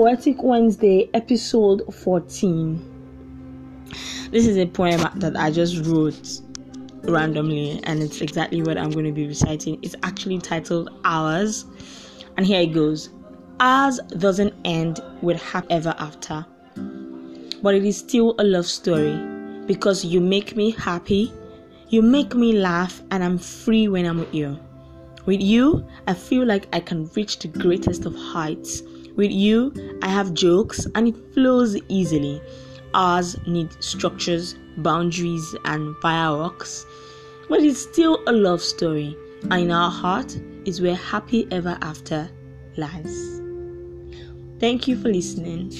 Poetic Wednesday, episode 14. This is a poem that I just wrote randomly, and it's exactly what I'm going to be reciting. It's actually titled Ours, and here it goes Ours doesn't end with happy ever after, but it is still a love story because you make me happy, you make me laugh, and I'm free when I'm with you. With you, I feel like I can reach the greatest of heights. With you, I have jokes and it flows easily. Ours need structures, boundaries, and fireworks. But it's still a love story, and in our heart is where happy ever after lies. Thank you for listening.